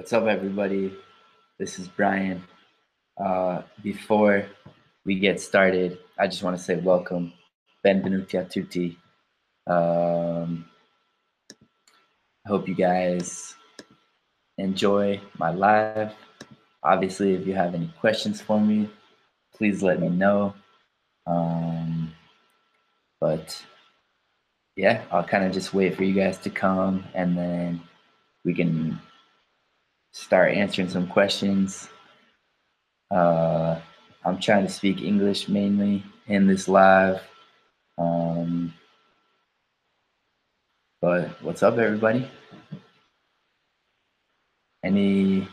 What's up, everybody? This is Brian. Uh, before we get started, I just want to say welcome. Benvenuti a tutti. Um, I hope you guys enjoy my live. Obviously, if you have any questions for me, please let me know. Um, but yeah, I'll kind of just wait for you guys to come and then we can start answering some questions. Uh, I'm trying to speak English mainly in this live. Um, but what's up, everybody? Any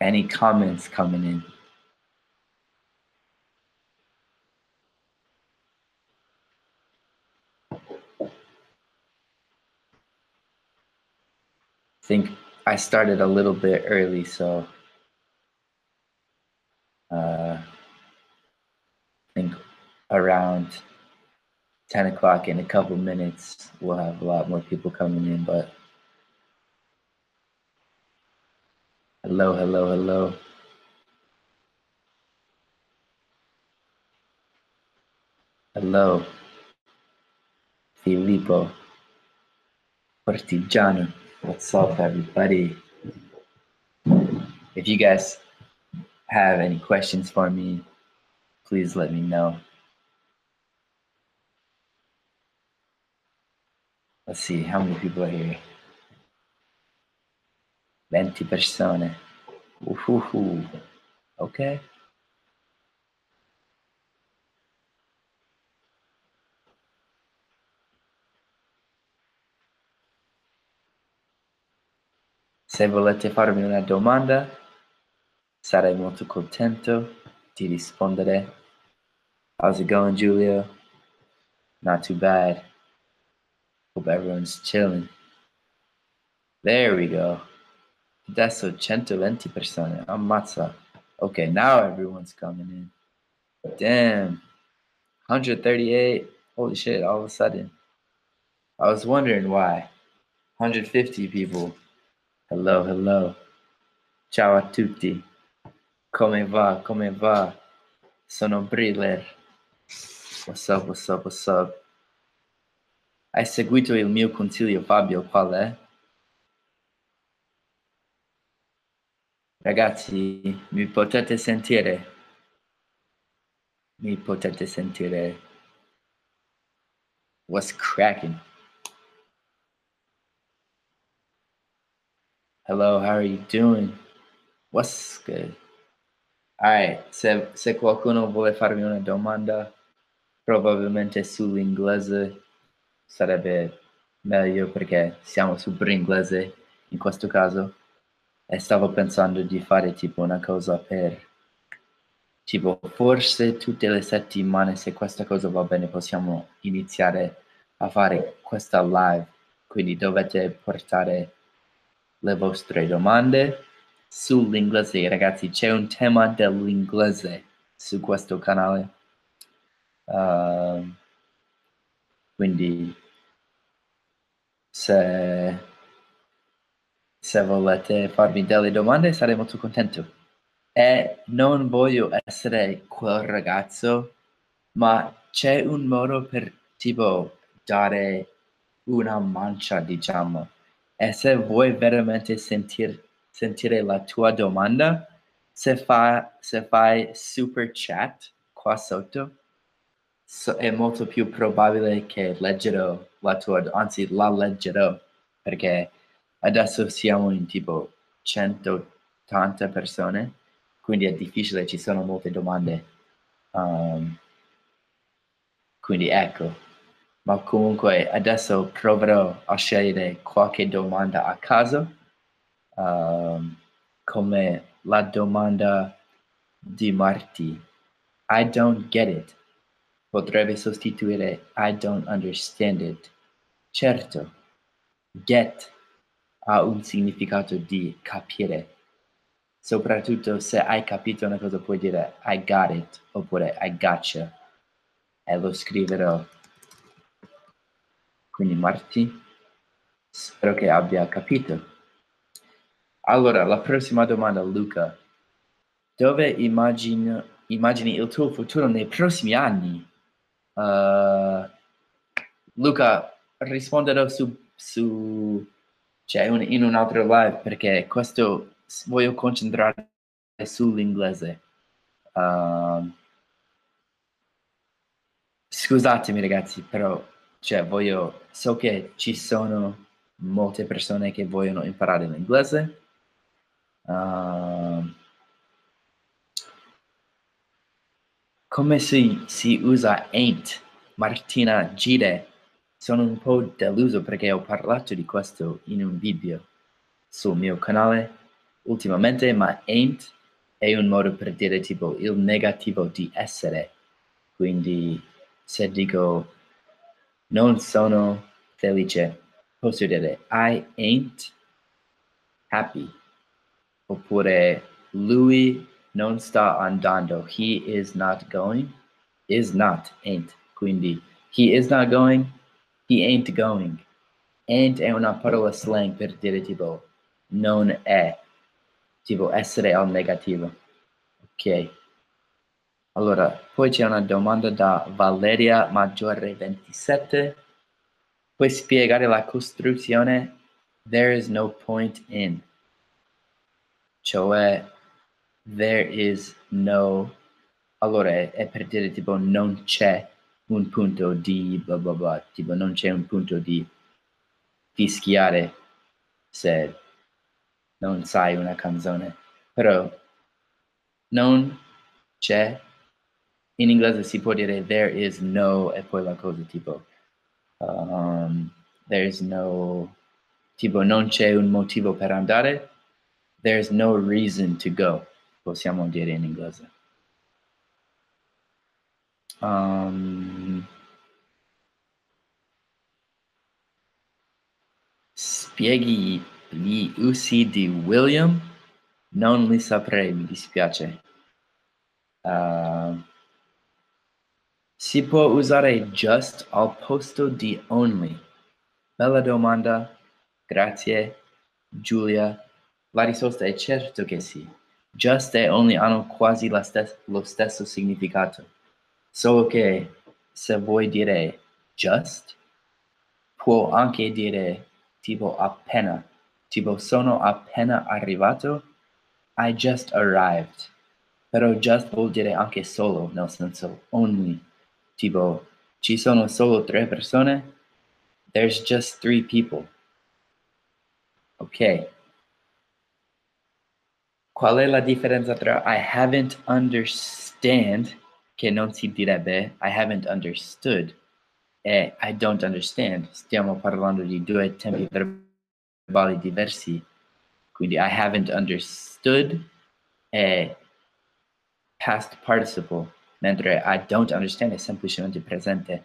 any comments coming in? think I started a little bit early, so uh, I think around 10 o'clock in a couple minutes, we'll have a lot more people coming in. But hello, hello, hello. Hello, Filippo Partigiano. What's up, everybody? If you guys have any questions for me, please let me know. Let's see how many people are here. 20 persone. Uhuhu. Okay. Se volete farmi una domanda, sarei molto contento di rispondere. How's it going, Julio? Not too bad. Hope everyone's chilling. There we go. Adesso 120 persone. Ammazza. Okay, now everyone's coming in. Damn. 138. Holy shit, all of a sudden. I was wondering why. 150 people. Hello, hello. Ciao a tutti. Come va? Come va? Sono Briller. What's up, what's up, what's up? Hai seguito il mio consiglio, Fabio? Qual è? Ragazzi, mi potete sentire? Mi potete sentire? What's cracking? Hello, how are you doing? What's good? Alright, se, se qualcuno vuole farmi una domanda, probabilmente sull'inglese sarebbe meglio perché siamo super inglese in questo caso e stavo pensando di fare tipo una cosa per tipo forse tutte le settimane se questa cosa va bene possiamo iniziare a fare questa live quindi dovete portare le vostre domande sull'inglese. Ragazzi, c'è un tema dell'inglese su questo canale. Uh, quindi se, se volete farmi delle domande sarei molto contento. E non voglio essere quel ragazzo, ma c'è un modo per tipo dare una mancia, diciamo e se vuoi veramente sentir, sentire la tua domanda, se, fa, se fai super chat qua sotto, so, è molto più probabile che leggerò la tua, anzi la leggerò, perché adesso siamo in tipo 180 persone, quindi è difficile, ci sono molte domande. Um, quindi ecco, ma comunque adesso proverò a scegliere qualche domanda a caso, um, come la domanda di Marti. I don't get it. Potrebbe sostituire I don't understand it. Certo, get ha un significato di capire. Soprattutto se hai capito una cosa puoi dire I got it oppure I gotcha e lo scriverò quindi Marti, spero che abbia capito. Allora, la prossima domanda, Luca. Dove immagini, immagini il tuo futuro nei prossimi anni? Uh, Luca, risponderò su, su cioè un, in un altro live perché questo voglio concentrare sull'inglese. Uh, scusatemi ragazzi, però cioè, voglio, so che ci sono molte persone che vogliono imparare l'inglese. Uh, come si, si usa ain't? Martina Gide. Sono un po' deluso perché ho parlato di questo in un video sul mio canale ultimamente, ma ain't è un modo per dire tipo il negativo di essere. Quindi se dico non sono felice, posso dire I ain't happy. Oppure lui non sta andando, he is not going, is not, ain't. Quindi he is not going, he ain't going. Ain't è una parola slang per dire tipo non è, tipo essere al negativo. Ok. Allora, poi c'è una domanda da Valeria Maggiore 27. Puoi spiegare la costruzione there is no point in? Cioè, there is no... Allora, è, per dire tipo non c'è un punto di bla bla bla, tipo non c'è un punto di fischiare se non sai una canzone, però non c'è in inglese si può dire there is no e poi la cosa tipo um, there is no tipo non c'è un motivo per andare there's no reason to go possiamo dire in inglese um, spieghi gli usi di William non li saprei mi dispiace. Uh, si può usare just al posto di only? Bella domanda. Grazie, Giulia. La risposta è certo che sì. Just e only hanno quasi stes- lo stesso significato. Solo che se vuoi dire just, può anche dire tipo appena. Tipo sono appena arrivato. I just arrived. Però just vuol dire anche solo, nel senso only tipo ci sono solo tre persone, there's just three people. Ok. Qual è la differenza tra I haven't understand, che non si direbbe I haven't understood, e I don't understand? Stiamo parlando di due tempi verbali diversi. Quindi I haven't understood è past participle mentre I don't understand è semplicemente presente.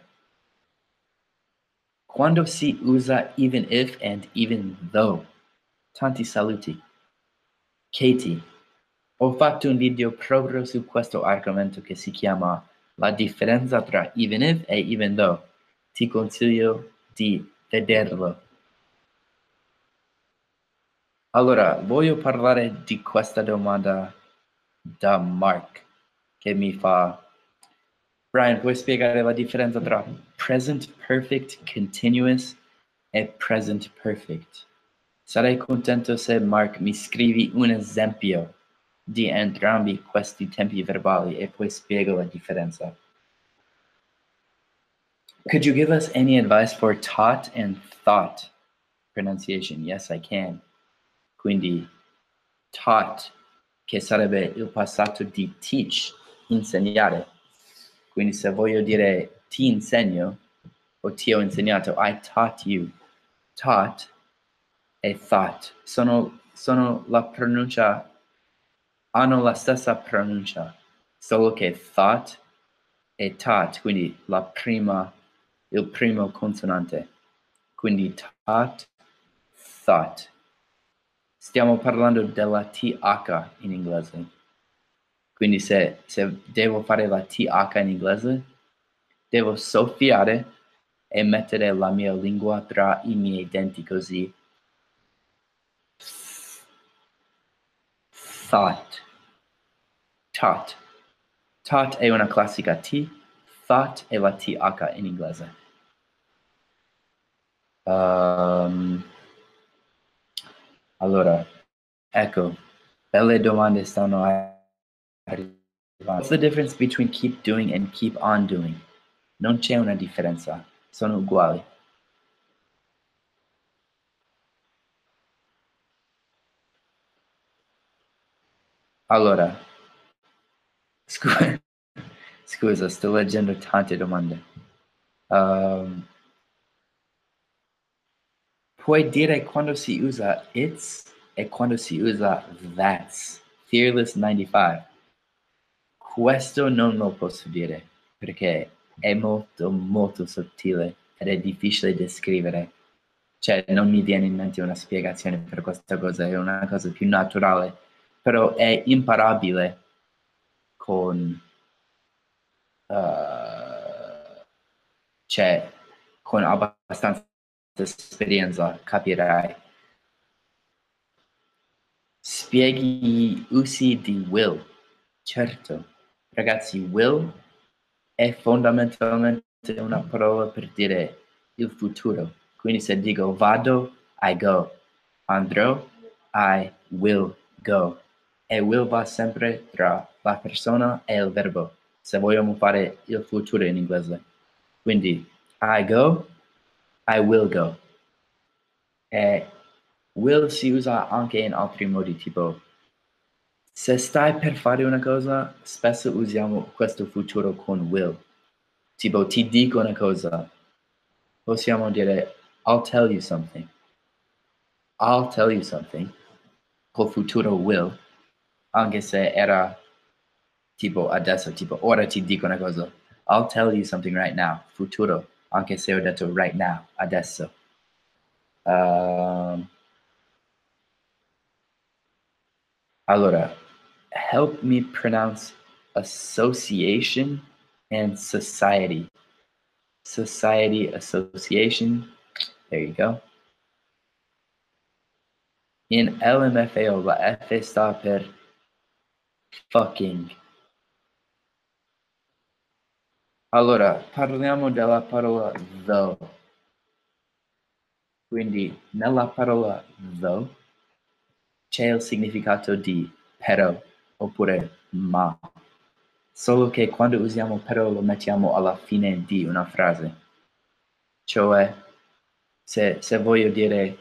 Quando si usa even if and even though? Tanti saluti. Katie, ho fatto un video proprio su questo argomento che si chiama La differenza tra even if e even though. Ti consiglio di vederlo. Allora, voglio parlare di questa domanda da Mark che mi fa Brian, puoi spiegare la differenza tra present perfect continuous e present perfect? Sarei contento se Mark mi scrivi un esempio di entrambi questi tempi verbali e poi spiego la differenza. Could you give us any advice for taught and thought pronunciation? Yes, I can. Quindi taught, che sarebbe il passato di teach, insegnare. Quindi se voglio dire ti insegno o ti ho insegnato, I taught you. Taught e thought sono, sono la pronuncia, hanno la stessa pronuncia, solo che thought e taught, quindi la prima, il primo consonante. Quindi taught, thought. Stiamo parlando della TH in inglese. Quindi se, se devo fare la TH in inglese, devo soffiare e mettere la mia lingua tra i miei denti così. thought. Taught. Taught è una classica T, thought è la TH in inglese. Um, allora, ecco, belle domande stanno arrivando. What's the difference between keep doing and keep on doing? Non c'è una differenza, sono uguali. Allora, scusa, scusa sto leggendo tante domande. Um, puoi dire quando si usa it's e quando si usa that's. Fearless 95. Questo non lo posso dire perché è molto molto sottile ed è difficile descrivere. Cioè non mi viene in mente una spiegazione per questa cosa, è una cosa più naturale, però è imparabile con... Uh, cioè con abbastanza esperienza capirai. Spieghi usi di will. Certo. Ragazzi, will è fondamentalmente una parola per dire il futuro. Quindi se dico vado, I go. Andrò, I will go. E will va sempre tra la persona e il verbo, se vogliamo fare il futuro in inglese. Quindi I go, I will go. E will si usa anche in altri modi, tipo se stai per fare una cosa, spesso usiamo questo futuro con will. Tipo, ti dico una cosa. Possiamo dire, I'll tell you something. I'll tell you something. Col futuro will. Anche se era tipo adesso, tipo ora ti dico una cosa. I'll tell you something right now. Futuro. Anche se ho detto right now, adesso. Um, allora, help me pronounce association and society. Society association. There you go. In LMFAO, la F sta per fucking. Allora, parliamo della parola though. Quindi, nella parola though c'è il significato di però oppure ma. Solo che quando usiamo però lo mettiamo alla fine di una frase. Cioè, se, se voglio dire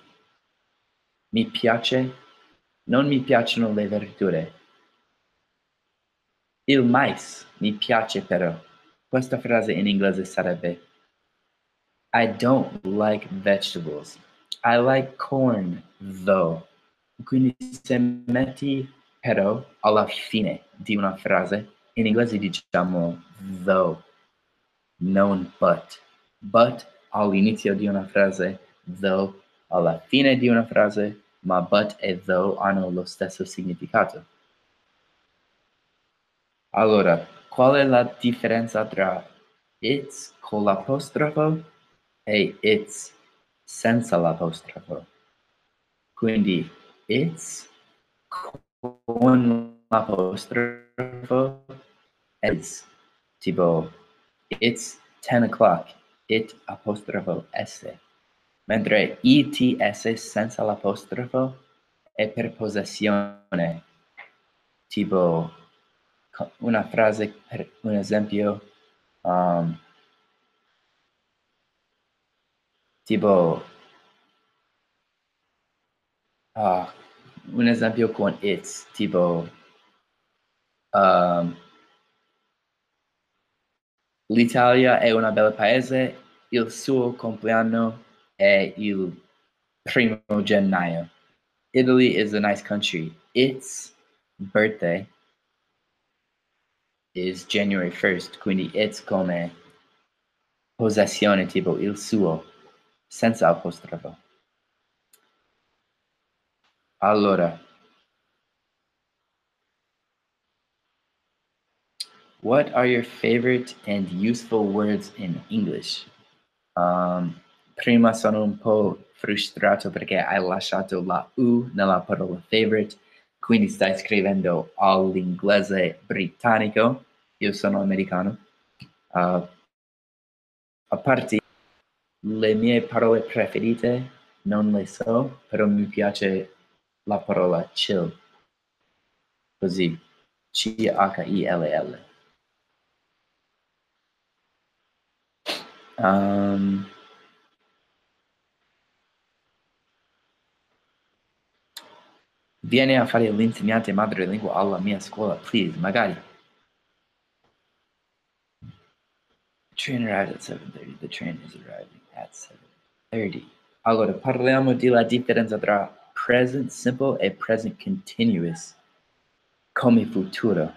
mi piace, non mi piacciono le verdure. Il mais mi piace però. Questa frase in inglese sarebbe I don't like vegetables. I like corn, though. Quindi se metti però alla fine di una frase, in inglese diciamo though, non but. But all'inizio di una frase, though alla fine di una frase, ma but e though hanno lo stesso significato. Allora, qual è la differenza tra it's con l'apostrofo e it's senza l'apostrofo? Quindi it's con l'apostrofo is tipo it's 10 o'clock it apostrofo s. Mentre its senza l'apostrofo è per possessione. Tipo una frase per un esempio um, tipo uh, un esempio con it's, tipo um, l'Italia è un bel paese, il suo compleanno è il primo gennaio. Italy is a nice country. Its birthday is January 1st, quindi it's come possessione, tipo il suo, senza apostrofo. Allora, what are your favorite and useful words in English? Um, prima sono un po' frustrato perché hai lasciato la U nella parola favorite, quindi stai scrivendo all'inglese britannico, io sono americano. Uh, a parte le mie parole preferite, non le so, però mi piace la parola chill. Così, C-H-I-L-L. Um, vieni a fare l'insegnante madrelingua alla mia scuola, please, magari. The train arrived at 7.30. The train is arriving at 7.30. Allora, parliamo della differenza tra present simple e present continuous come futuro.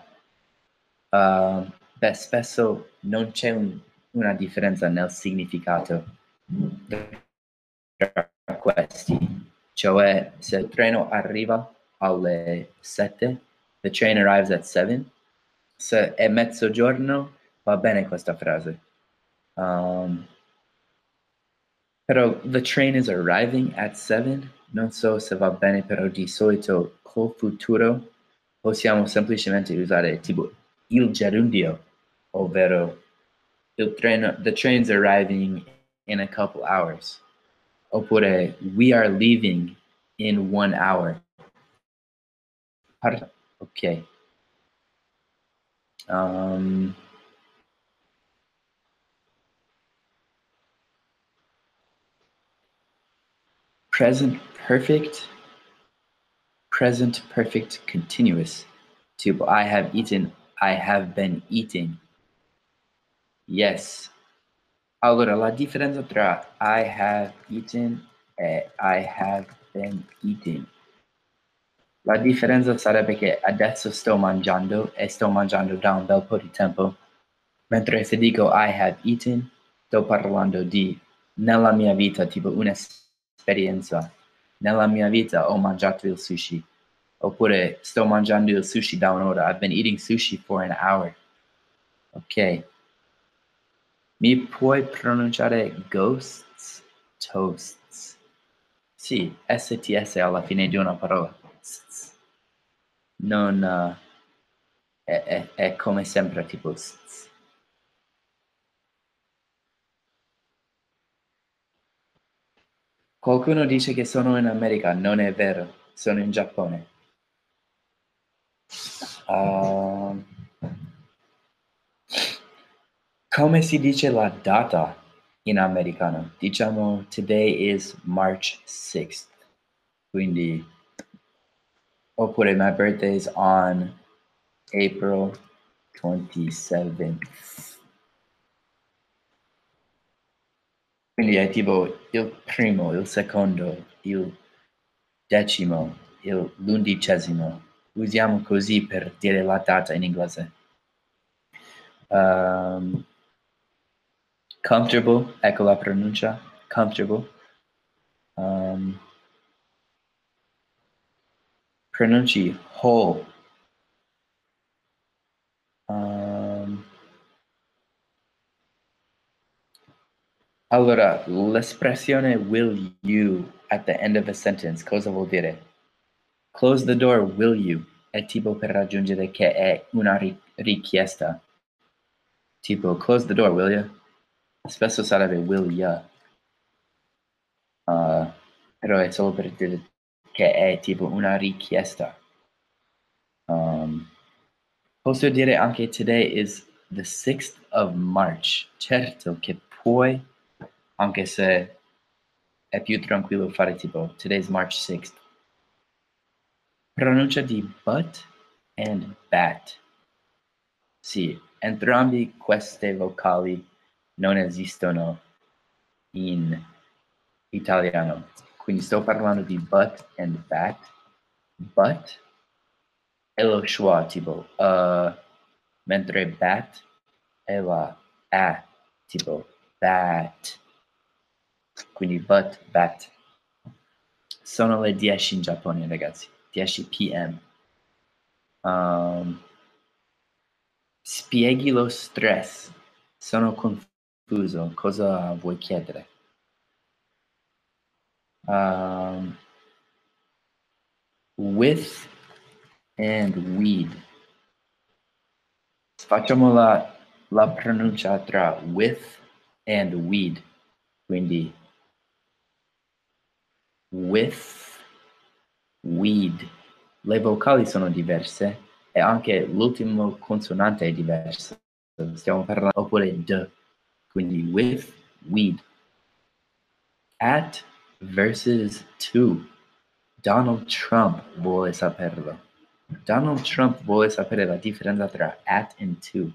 Uh, beh, spesso non c'è un, una differenza nel significato tra questi. Cioè, se il treno arriva alle 7, the train arrives at 7. Se è mezzogiorno, va bene questa frase. Um, però the train is arriving at 7. Non so se va bene, però di solito col futuro possiamo semplicemente usare tipo il gerundio, ovvero il treno, the train's arriving in a couple hours. Oppure we are leaving in one hour. Ok. Um, present perfect present perfect continuous. Tipo, I have eaten, I have been eating. Yes. Allora, la differenza tra I have eaten e I have been eating. La differenza sarebbe che adesso sto mangiando e sto mangiando da un bel po' di tempo, mentre se dico I have eaten, sto parlando di nella mia vita, tipo un'esperienza nella mia vita ho mangiato il sushi. Oppure sto mangiando il sushi da un'ora. I've been eating sushi for an hour. Ok. Mi puoi pronunciare ghosts? Toasts. Sì, STS alla fine di una parola. Non... Uh, è, è, è, come sempre tipo... Qualcuno dice che sono in America, non è vero, sono in Giappone. Uh, come si dice la data in americano? Diciamo today is March 6th. Quindi oppure my birthday is on April 27th. Quindi è tipo il primo, il secondo, il decimo, il l'undicesimo. Usiamo così per dire la data in inglese. Um, comfortable, ecco la pronuncia, comfortable. Um, pronunci whole. Allora, l'espressione will you at the end of a sentence cosa vuol dire? Close the door, will you? È tipo per raggiungere che è una richiesta. Tipo, close the door, will you? Spesso sarebbe will ya. Uh, però è solo per dire che è tipo una richiesta. Um, posso dire anche today is the 6th of March. Certo che puoi anche se è più tranquillo fare tipo today's March 6th. Pronuncia di but and bat. Sì, entrambi queste vocali non esistono in italiano. Quindi sto parlando di but and bat. But è lo schwa tipo, uh, mentre bat è la a tipo bat. Quindi but, bat. Sono le 10 in Giappone, ragazzi. 10 p.m. Um, spieghi lo stress. Sono confuso. Cosa vuoi chiedere? Um, with and weed. Facciamo la, la pronuncia tra with and weed. Quindi with weed. Le vocali sono diverse e anche l'ultimo consonante è diverso. Stiamo parlando oppure d. Quindi with weed. At versus to. Donald Trump vuole saperlo. Donald Trump vuole sapere la differenza tra at e to.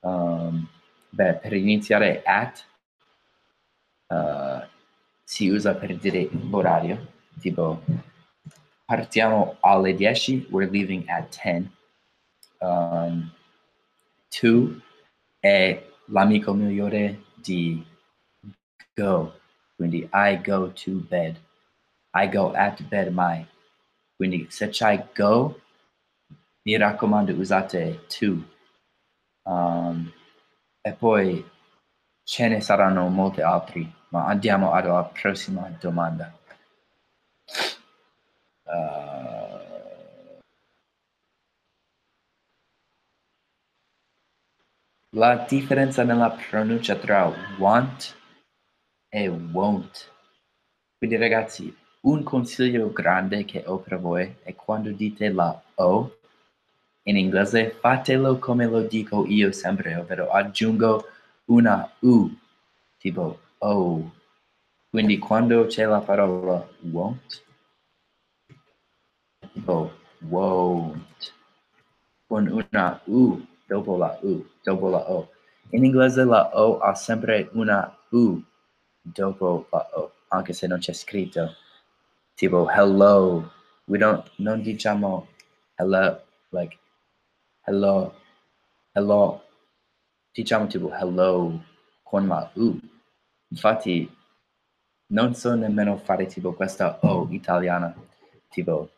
Um, beh, per iniziare at uh, si usa per dire l'orario, tipo partiamo alle 10, we're leaving at 10. Um, to è l'amico migliore di go, quindi I go to bed. I go at bed my. Quindi se c'hai go, mi raccomando usate to. Um, e poi ce ne saranno molti altri, ma andiamo alla prossima domanda. Uh, la differenza nella pronuncia tra want e won't. Quindi ragazzi, un consiglio grande che ho per voi è quando dite la O in inglese, fatelo come lo dico io sempre, ovvero aggiungo una U, tipo O. Quindi quando c'è la parola won't, tipo won't, con una U dopo la U, dopo la O. In inglese la O ha sempre una U dopo la O, anche se non c'è scritto tipo hello. We don't non diciamo hello like hello hello diciamo tipo hello con la U. Infatti non so nemmeno fare tipo questa O italiana, tipo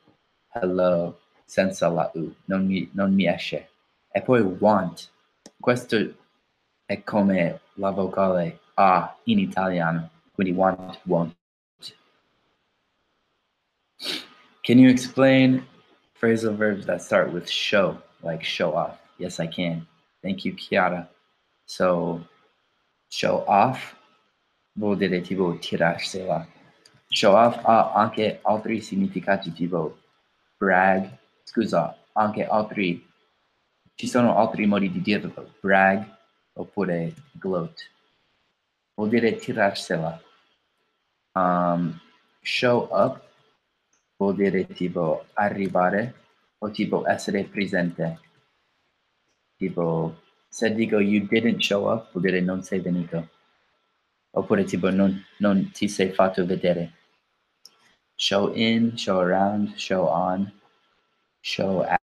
hello senza la U, non mi, non mi esce. E poi want, questo è come la vocale A in italiano, quindi want, want. Can you explain phrasal verbs that start with show, like show off? Yes, I can. Thank you, Chiara. So, show off vuol dire tipo tirarsela. Show off ha anche altri significati tipo brag, scusa, anche altri, ci sono altri modi di dirlo, brag oppure gloat. Vuol dire tirarsela. Um, show up vuol dire tipo arrivare o tipo essere presente. Tipo, se dico you didn't show up, vuol dire non sei venuto. Oppure tipo non, non ti sei fatto vedere. Show in, show around, show on, show at,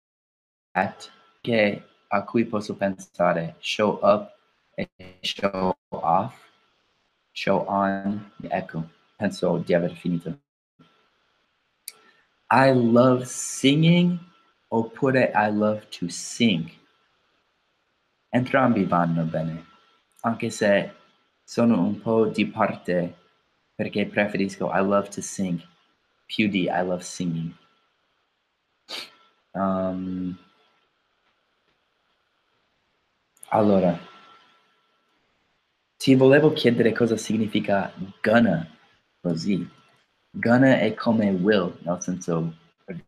at che a cui posso pensare show up e show off, show on, ecco, penso di aver finito. I love singing oppure I love to sing. Entrambi vanno bene, anche se sono un po' di parte perché preferisco I love to sing più di I love singing. Um, allora, ti volevo chiedere cosa significa gonna così. Gonna è come will, nel senso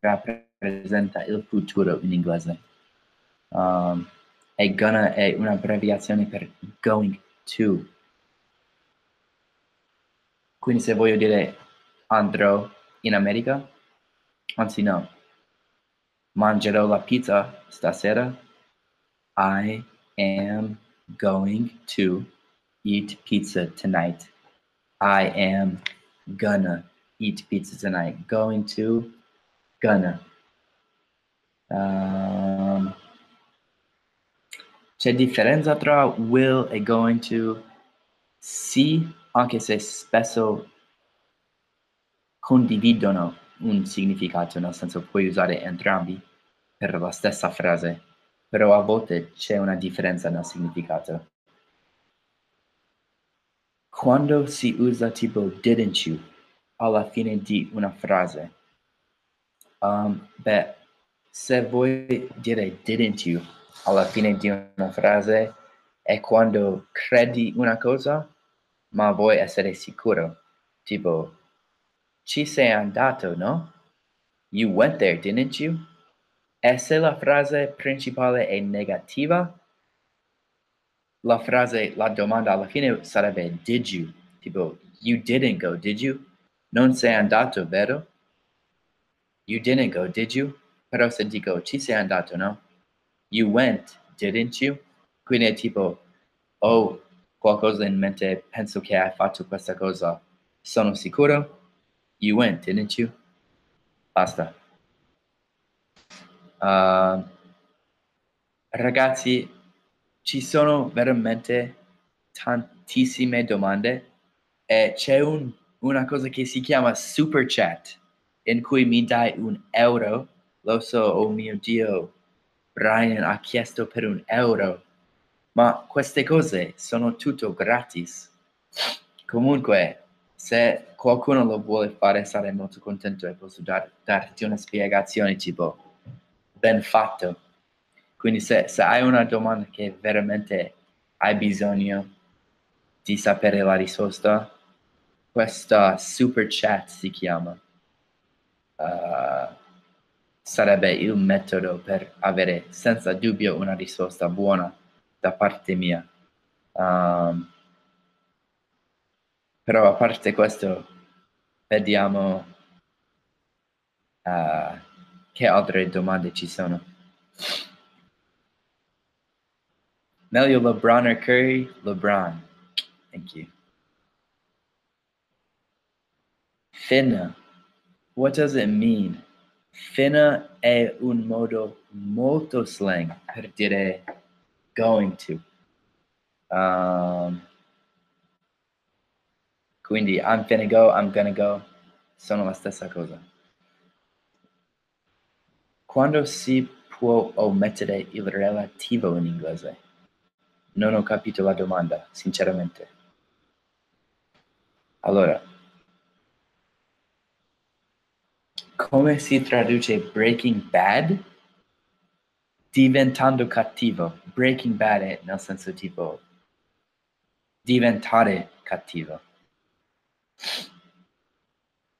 rappresenta il futuro in inglese. Um, e gonna è un'abbreviazione per going to. Quindi se voglio dire andrò in America, anzi no, mangerò la pizza stasera, I am going to eat pizza tonight. I am gonna eat pizza tonight. Going to, gonna. Um, c'è differenza tra will e going to? Sì, anche se spesso condividono un significato, nel senso puoi usare entrambi per la stessa frase, però a volte c'è una differenza nel significato. Quando si usa tipo didn't you alla fine di una frase. Um, beh, se vuoi dire didn't you alla fine di una frase è quando credi una cosa ma vuoi essere sicuro. Tipo, ci sei andato, no? You went there, didn't you? E se la frase principale è negativa, la frase, la domanda alla fine sarebbe did you? Tipo, you didn't go, did you? Non sei andato, vero? You didn't go, did you? Però se dico ci sei andato, no? You went, didn't you? Quindi è tipo, oh, qualcosa in mente, penso che hai fatto questa cosa, sono sicuro? You went, didn't you? Basta. Uh, ragazzi, ci sono veramente tantissime domande e c'è un, una cosa che si chiama super chat in cui mi dai un euro. Lo so, oh mio Dio, Brian ha chiesto per un euro, ma queste cose sono tutto gratis. Comunque, se qualcuno lo vuole fare, sarei molto contento e posso dar, darti una spiegazione tipo ben fatto. Quindi se, se hai una domanda che veramente hai bisogno di sapere la risposta, questa super chat si chiama. Uh, sarebbe il metodo per avere senza dubbio una risposta buona da parte mia. Um, però a parte questo, vediamo uh, che altre domande ci sono. Meglio LeBron or Curry? LeBron. Thank you. Finna. What does it mean? Finna è un modo molto slang per dire going to. Um, quindi I'm finna go, I'm gonna go, sono la stessa cosa. Quando si può omettere il relativo in inglese? Non ho capito la domanda, sinceramente. Allora, come si traduce Breaking Bad? Diventando cattivo. Breaking Bad nel senso tipo diventare cattivo.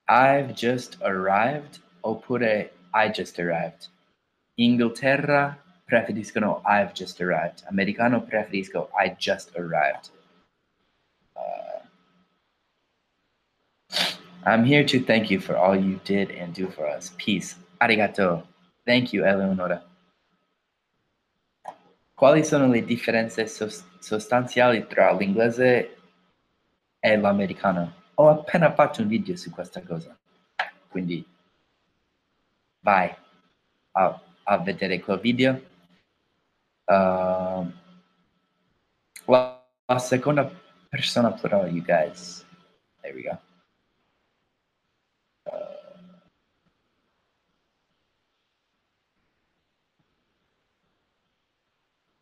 I've just arrived oppure I just arrived. Inghilterra preferiscono I've just arrived. Americano preferisco I just arrived. Uh, I'm here to thank you for all you did and do for us. Peace. Arigato. Thank you, Eleonora. Quali sono le differenze sostanziali tra l'inglese e l'americano? Ho appena fatto un video su questa cosa. Quindi vai a, a vedere quel video Uh, la, la seconda persona plurale, you guys. There we go.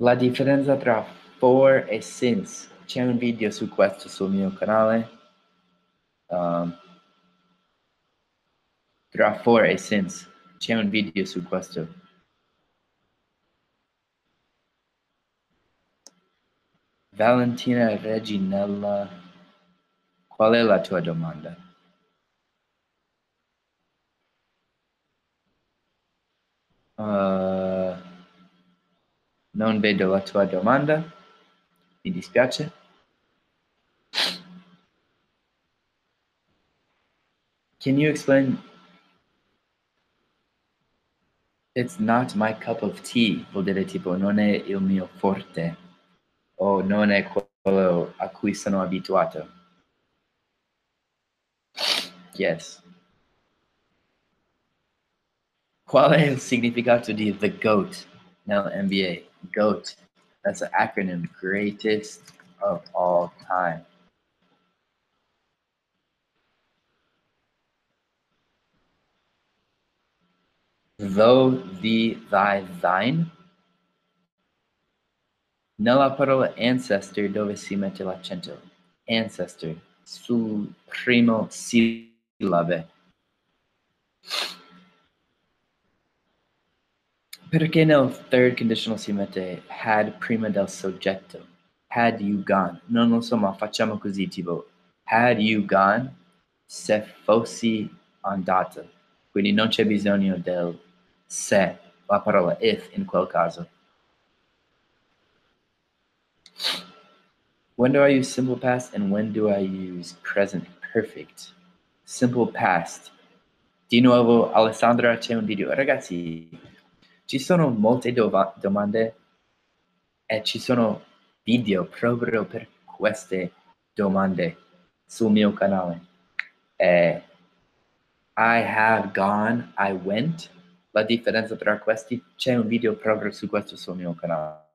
La differenza tra for e since. C'è un video su questo sul mio canale. Um, tra for e since. C'è un video su questo. Valentina Reginella, qual è la tua domanda? Uh, non vedo la tua domanda, mi dispiace. Can you explain? It's not my cup of tea, vuol dire tipo non è il mio forte o non è quello a cui sono abituato. Yes. Qual è il significato di The GOAT nell'NBA? GOAT. That's an acronym. Greatest of all time. Though, the, thy, thine Nella parola ancestor dove si mette l'accento? Ancestor, sul primo sillabe. Perché nel third conditional si mette had prima del soggetto? Had you gone? Non lo so, ma facciamo così, tipo, had you gone se fossi andato. Quindi non c'è bisogno del se, la parola if in quel caso. When do I use simple past and when do I use present perfect? Simple past. Di nuovo, Alessandra, c'è un video. Ragazzi, ci sono molte dova- domande e ci sono video proprio per queste domande sul mio canale. Eh, I have gone, I went. La differenza tra questi, c'è un video proprio su questo sul mio canale.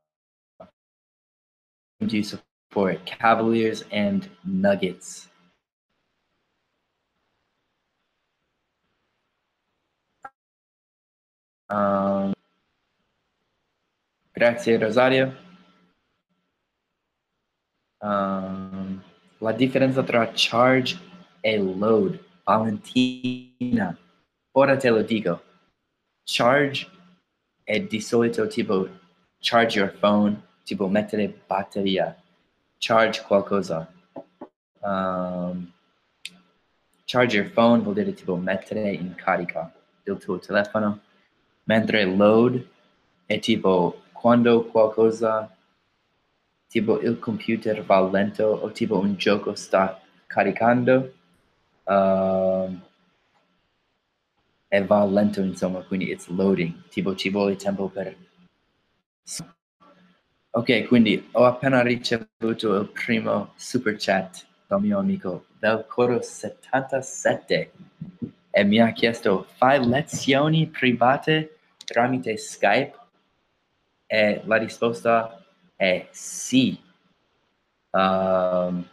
Do you support Cavaliers and Nuggets? Um, grazie Rosario. Um, la differenza tra charge e load. Valentina. Ora te lo dico. Charge è di solito tipo charge your phone, tipo mettere batteria. Charge qualcosa. Um, charge your phone vuol dire tipo mettere in carica il tuo telefono. Mentre load è tipo quando qualcosa, tipo il computer va lento o tipo un gioco sta caricando uh, e va lento insomma, quindi it's loading, tipo ci vuole tempo per... Ok, quindi ho appena ricevuto il primo super chat dal mio amico del coro 77 e mi ha chiesto fai lezioni private tramite Skype? E la risposta è sì. Um,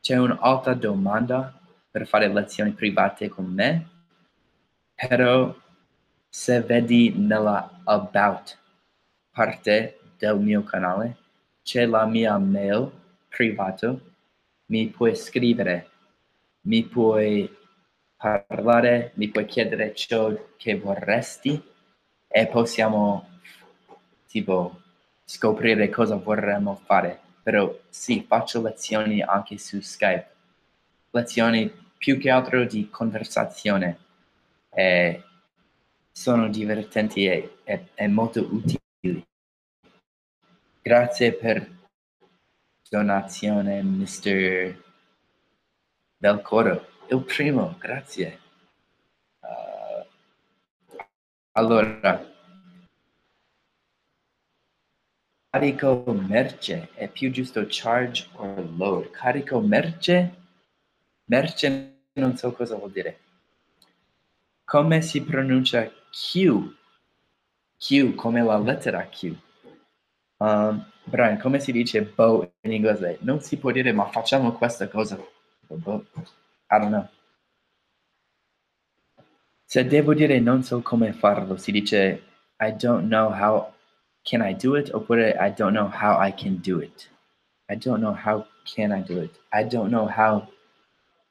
c'è un'altra domanda per fare lezioni private con me, però se vedi nella About parte del mio canale c'è la mia mail privato, mi puoi scrivere, mi puoi parlare, mi puoi chiedere ciò che vorresti e possiamo tipo scoprire cosa vorremmo fare. Però sì, faccio lezioni anche su Skype. Lezioni più che altro di conversazione. E sono divertenti e, e, e molto utili. Grazie per donazione, Mr. Del Coro. Il primo, grazie. Uh, allora, carico merce è più giusto charge or load. Carico merce, merce non so cosa vuol dire. Come si pronuncia Q? Q come la lettera Q. Um, Brian, come si dice bow in inglese? Non si può dire ma facciamo questa cosa. I don't know. Se devo dire non so come farlo, si dice I don't know how can I do it oppure I don't know how I can do it. I don't know how can I do it. I don't know how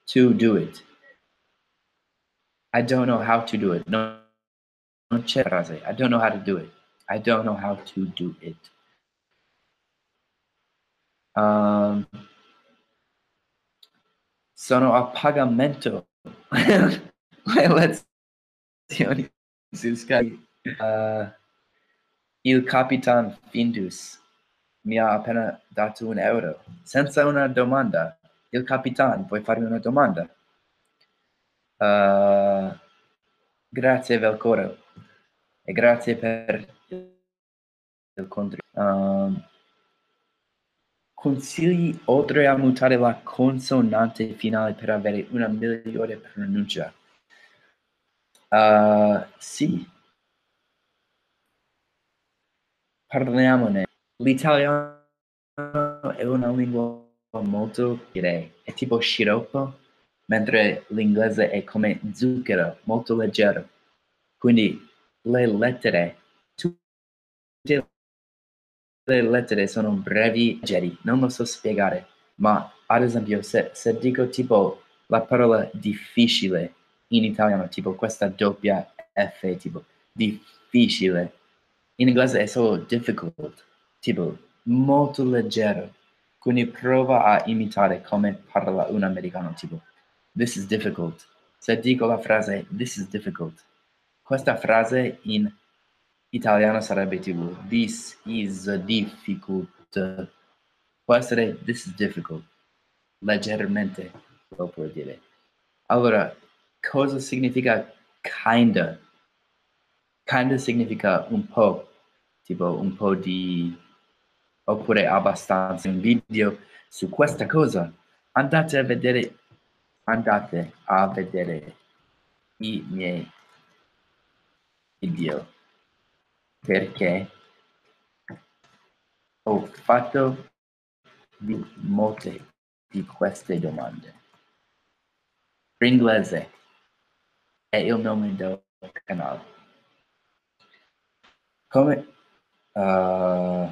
to do it. I don't know how to do it. No, non c'è frase. I don't know how to do it. I don't know how to do it. Um, sono a pagamento le lezioni su Skype. Uh, il Capitan Findus mi ha appena dato un euro senza una domanda. Il Capitan, puoi farmi una domanda? Uh, grazie Velcoro e grazie per il contributo. Um, consigli oltre a mutare la consonante finale per avere una migliore pronuncia? Uh, sì. Parliamone. L'italiano è una lingua molto, direi, è tipo sciroppo, mentre l'inglese è come zucchero, molto leggero. Quindi le lettere, tutte le lettere sono brevi, leggeri, non lo so spiegare, ma ad esempio se, se dico tipo la parola difficile in italiano, tipo questa doppia F, tipo difficile. In inglese è solo difficult, tipo molto leggero. Quindi prova a imitare come parla un americano, tipo this is difficult. Se dico la frase this is difficult, questa frase in italiano sarebbe tipo this is difficult. Può essere this is difficult. Leggermente lo puoi dire. Allora, cosa significa kinda? Kinda significa un po', tipo un po' di oppure abbastanza un video su questa cosa. Andate a vedere andate a vedere i miei video perché ho fatto di molte di queste domande. Inglese è il nome del canale. Come uh,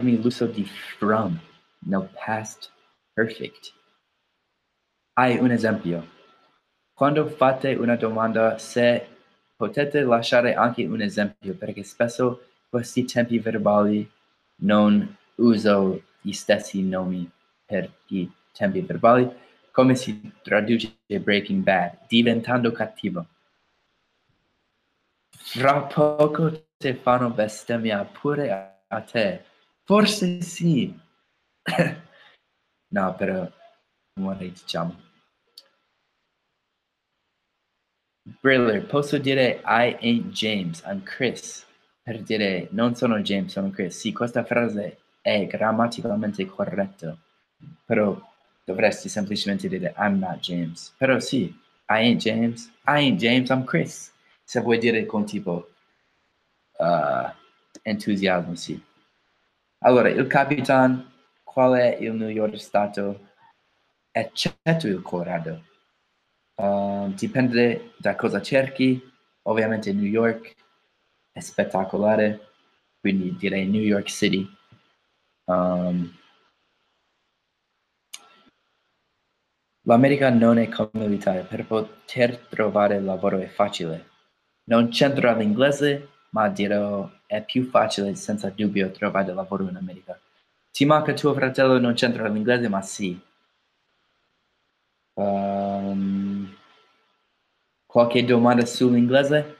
l'uso di from nel past perfect. Hai un esempio. Quando fate una domanda, se potete lasciare anche un esempio, perché spesso questi tempi verbali non uso gli stessi nomi per i tempi verbali, come si traduce Breaking Bad, diventando cattivo. Fra poco te fanno bestemmia pure a, a te. Forse sì. no, però non diciamo. Briller, posso dire I ain't James, I'm Chris. Per dire non sono James, sono Chris. Sì, questa frase è grammaticalmente corretta, però dovresti semplicemente dire I'm not James. Però sì, I ain't James, I ain't James, I'm Chris. Se vuoi dire con tipo uh, entusiasmo, sì. Allora, il Capitan, qual è il miglior stato? Eccetto il Colorado. Uh, dipende da cosa cerchi. Ovviamente New York è spettacolare, quindi direi New York City. Um, L'America non è come l'Italia, per poter trovare lavoro è facile. Non c'entra l'inglese, ma dirò è più facile senza dubbio trovare lavoro in America. Ti manca tuo fratello, non c'entra l'inglese, ma sì. Um, qualche domanda sull'inglese?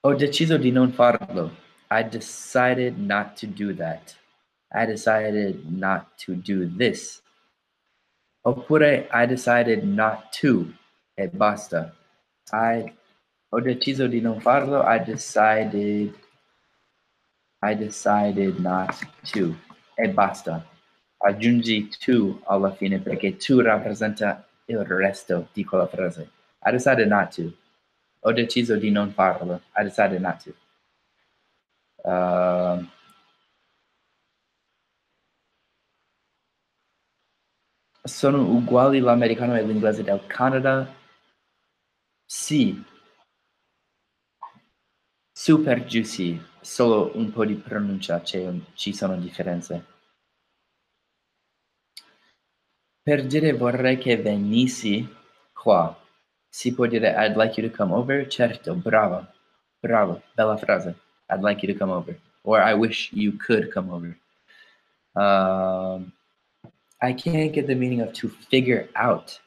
Ho deciso di non farlo. I decided not to do that. I decided not to do this. Oppure I decided not to e basta. I ho deciso di non farlo. I decided I decided not to e basta. Aggiungi to alla fine perché to rappresenta il resto di quella frase. I decided not to. Ho deciso di non farlo. I decided not to. Uh, sono uguali l'americano e l'inglese del Canada? Sì. Super sì, solo un po' di pronuncia ci sono differenze. Per dire vorrei che venissi qua, si può dire I'd like you to come over? Certo, bravo, bravo, bella frase. I'd like you to come over. Or I wish you could come over. Um, I can't get the meaning of to figure out.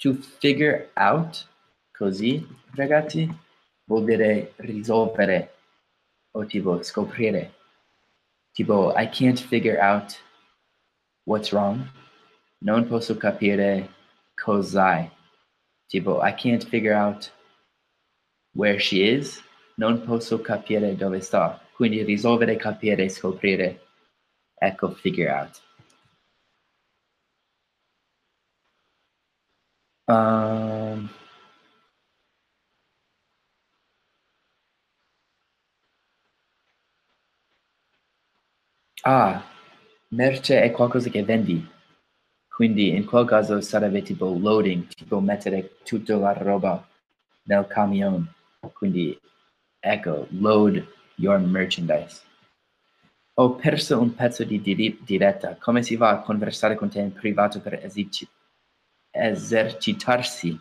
To figure out, così, ragazzi, vuol dire risolvere o tipo scoprire. Tipo, I can't figure out what's wrong. Non posso capire cos'hai. Tipo, I can't figure out where she is. Non posso capire dove sta. Quindi risolvere, capire, scoprire. Ecco, figure out. Um, ah, merce è qualcosa che vendi. Quindi in quel caso sarebbe tipo loading, tipo mettere tutta la roba nel camion. Quindi ecco, load your merchandise. Ho perso un pezzo di diretta. Come si va a conversare con te in privato per eserci- esercitarsi?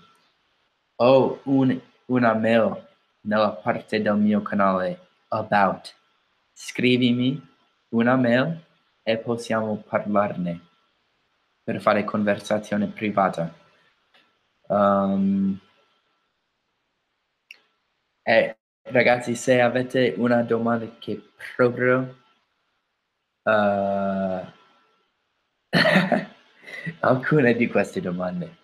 Ho un, una mail nella parte del mio canale About. Scrivimi una mail e possiamo parlarne per fare conversazione privata. Um, e ragazzi, se avete una domanda che proprio uh, alcune di queste domande.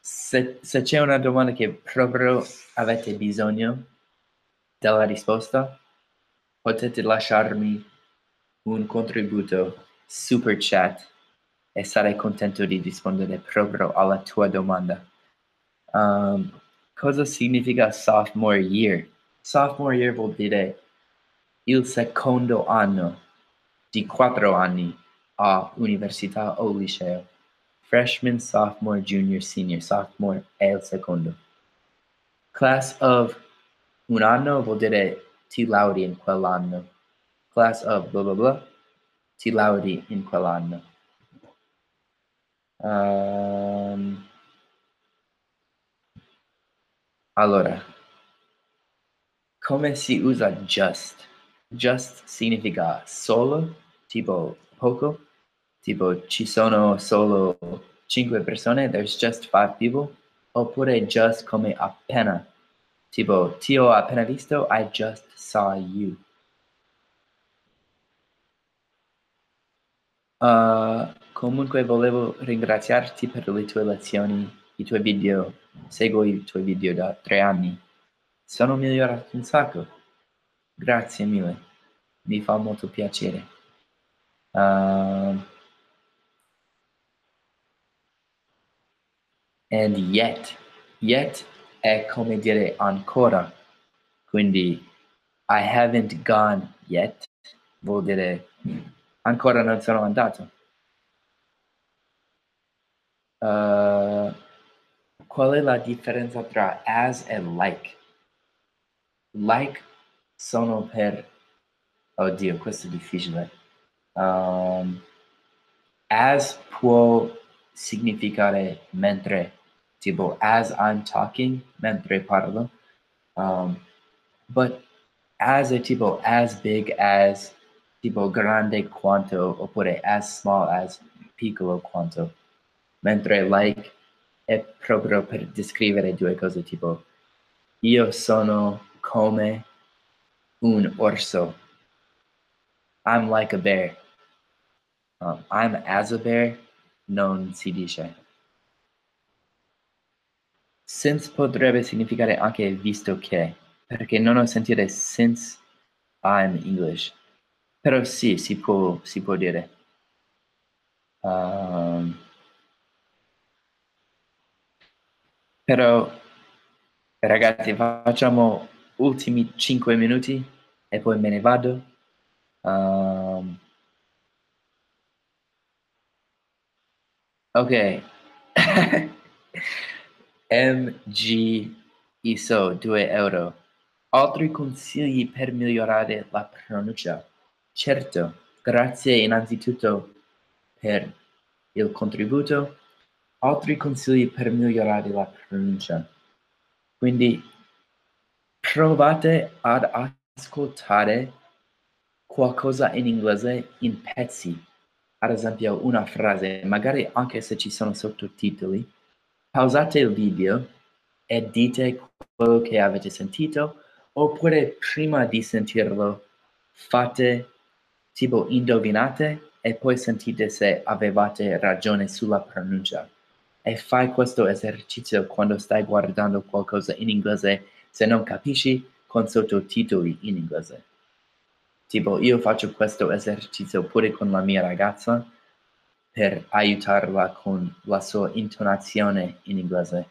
Se, se c'è una domanda che proprio avete bisogno della risposta, potete lasciarmi un contributo super chat e sarei contento di rispondere proprio alla tua domanda. Um, cosa significa sophomore year? Sophomore year vuol dire il secondo anno di quattro anni a università o liceo. Freshman, sophomore, junior, senior. Sophomore è il secondo. Class of un anno vuol dire ti laudi in quell'anno. Class of blah blah blah ti laudi in quell'anno. Um, allora, come si usa just? Just significa solo, tipo poco, tipo ci sono solo cinque persone, there's just five people, oppure just come appena, tipo ti ho appena visto, I just saw you. Uh, comunque volevo ringraziarti per le tue lezioni, i tuoi video, seguo i tuoi video da tre anni. Sono migliorato un sacco. Grazie mille, mi fa molto piacere. Uh, and yet, yet è come dire ancora. Quindi, I haven't gone yet vuol dire ancora non sono andato. Uh, qual è la differenza tra as e like? Like sono per... Oddio, questo è difficile. Um, as può significare mentre, tipo as I'm talking, mentre parlo. Um, but as è tipo as big as, tipo grande quanto, oppure as small as piccolo quanto. Mentre like è proprio per descrivere due cose tipo io sono come un orso. I'm like a bear. Um, I'm as a bear non si dice. Since potrebbe significare anche visto che, perché non ho sentito since I'm English. Però sì, si può, si può dire. Um, però, ragazzi, facciamo ultimi 5 minuti e poi me ne vado. Um, ok. MG ISO 2 euro. Altri consigli per migliorare la pronuncia? Certo, grazie innanzitutto per il contributo. Altri consigli per migliorare la pronuncia. Quindi provate ad ascoltare qualcosa in inglese in pezzi, ad esempio una frase, magari anche se ci sono sottotitoli, pausate il video e dite quello che avete sentito, oppure prima di sentirlo fate tipo indovinate e poi sentite se avevate ragione sulla pronuncia. E fai questo esercizio quando stai guardando qualcosa in inglese se non capisci con sottotitoli in inglese. Tipo, io faccio questo esercizio pure con la mia ragazza per aiutarla con la sua intonazione in inglese.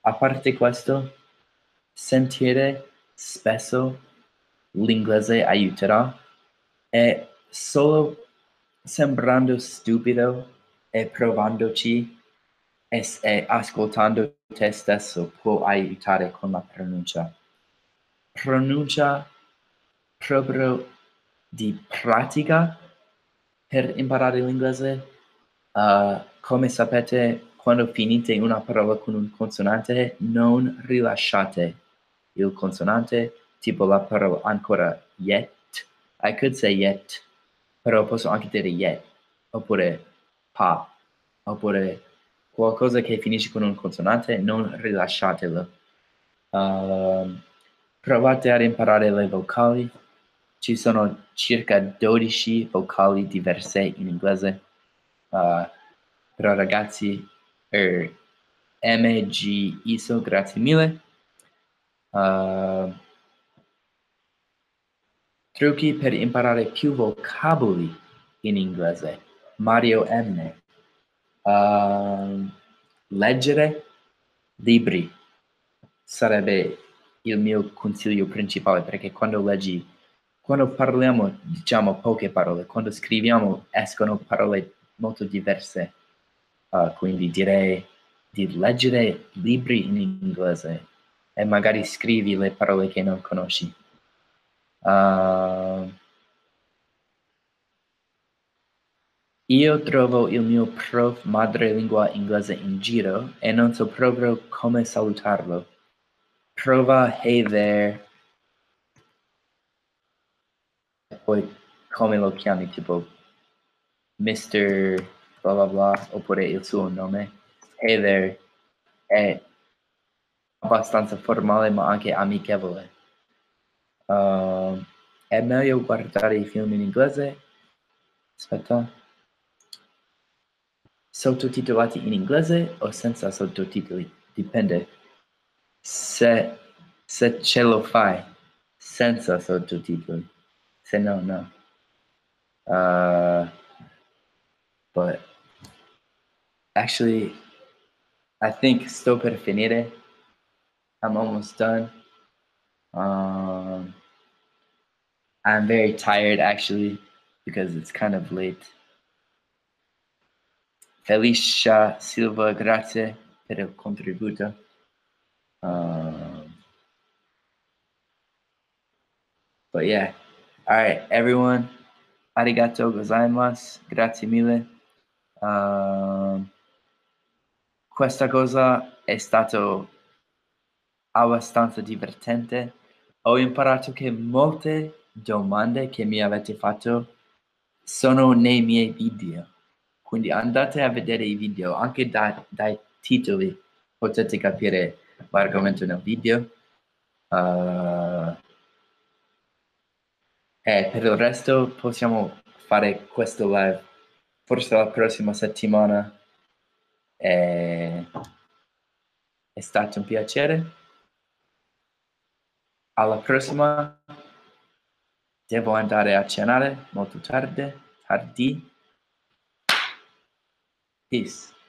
A parte questo, sentire spesso l'inglese aiuterà e solo sembrando stupido e provandoci e, e ascoltando te stesso può aiutare con la pronuncia. Pronuncia proprio di pratica per imparare l'inglese. Uh, come sapete, quando finite una parola con un consonante, non rilasciate il consonante, tipo la parola ancora yet. I could say yet, però posso anche dire yet, oppure pa, oppure qualcosa che finisce con un consonante, non rilasciatelo. Uh, provate ad imparare le vocali. Ci sono circa 12 vocali diverse in inglese. Uh, però ragazzi, er, MG ISO, grazie mille. Uh, trucchi per imparare più vocaboli in inglese. Mario M. Uh, leggere libri sarebbe il mio consiglio principale perché quando leggi, quando parliamo diciamo poche parole, quando scriviamo escono parole molto diverse. Uh, quindi direi di leggere libri in inglese e magari scrivi le parole che non conosci. Uh, Io trovo il mio prof madrelingua inglese in giro e non so proprio come salutarlo. Prova hey there. E poi come lo chiami, tipo Mr. bla bla bla, oppure il suo nome. Hey there. È abbastanza formale ma anche amichevole. Uh, è meglio guardare i film in inglese? Aspetta sottotitolati in inglese o senza sottotitoli, dipende. Se, se ce lo fai senza sottotitoli, se no, no. Uh, but actually, I think sto per finire. I'm almost done. Um, I'm very tired actually because it's kind of late. Felicia Silva, grazie per il contributo. Um, but yeah, all right, everyone. Arigato gozaimasu. Grazie mille. Um, questa cosa è stato abbastanza divertente. Ho imparato che molte domande che mi avete fatto sono nei miei video. Quindi andate a vedere i video, anche da, dai titoli potete capire l'argomento nel video. Uh, e per il resto possiamo fare questo live forse la prossima settimana. E... È stato un piacere. Alla prossima. Devo andare a cenare molto tardi. tardi. Peace.